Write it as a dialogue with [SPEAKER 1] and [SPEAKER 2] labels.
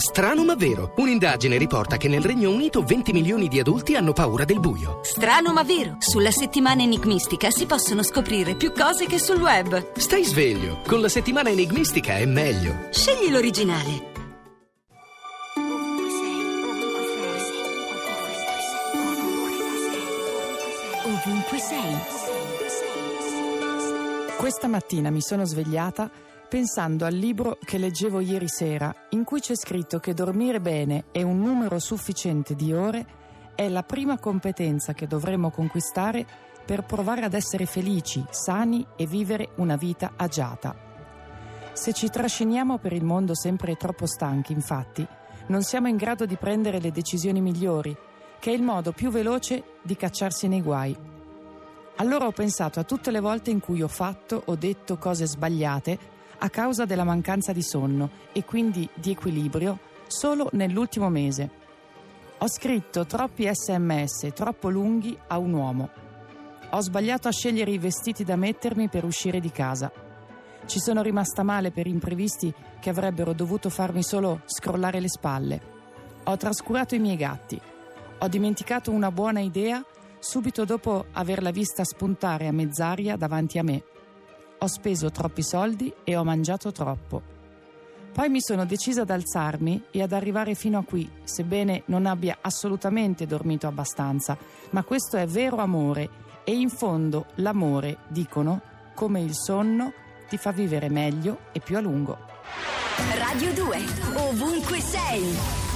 [SPEAKER 1] Strano ma vero. Un'indagine riporta che nel Regno Unito 20 milioni di adulti hanno paura del buio.
[SPEAKER 2] Strano ma vero. Sulla settimana enigmistica si possono scoprire più cose che sul web.
[SPEAKER 1] Stai sveglio. Con la settimana enigmistica è meglio.
[SPEAKER 2] Scegli l'originale. Ovunque sei.
[SPEAKER 3] Questa mattina mi sono svegliata pensando al libro che leggevo ieri sera, in cui c'è scritto che dormire bene e un numero sufficiente di ore è la prima competenza che dovremmo conquistare per provare ad essere felici, sani e vivere una vita agiata. Se ci trasciniamo per il mondo sempre troppo stanchi, infatti, non siamo in grado di prendere le decisioni migliori, che è il modo più veloce di cacciarsi nei guai. Allora ho pensato a tutte le volte in cui ho fatto o detto cose sbagliate a causa della mancanza di sonno e quindi di equilibrio solo nell'ultimo mese. Ho scritto troppi sms troppo lunghi a un uomo. Ho sbagliato a scegliere i vestiti da mettermi per uscire di casa. Ci sono rimasta male per imprevisti che avrebbero dovuto farmi solo scrollare le spalle. Ho trascurato i miei gatti. Ho dimenticato una buona idea subito dopo averla vista spuntare a mezz'aria davanti a me. Ho speso troppi soldi e ho mangiato troppo. Poi mi sono decisa ad alzarmi e ad arrivare fino a qui, sebbene non abbia assolutamente dormito abbastanza, ma questo è vero amore e in fondo l'amore, dicono, come il sonno, ti fa vivere meglio e più a lungo.
[SPEAKER 2] Radio 2. Ovunque sei.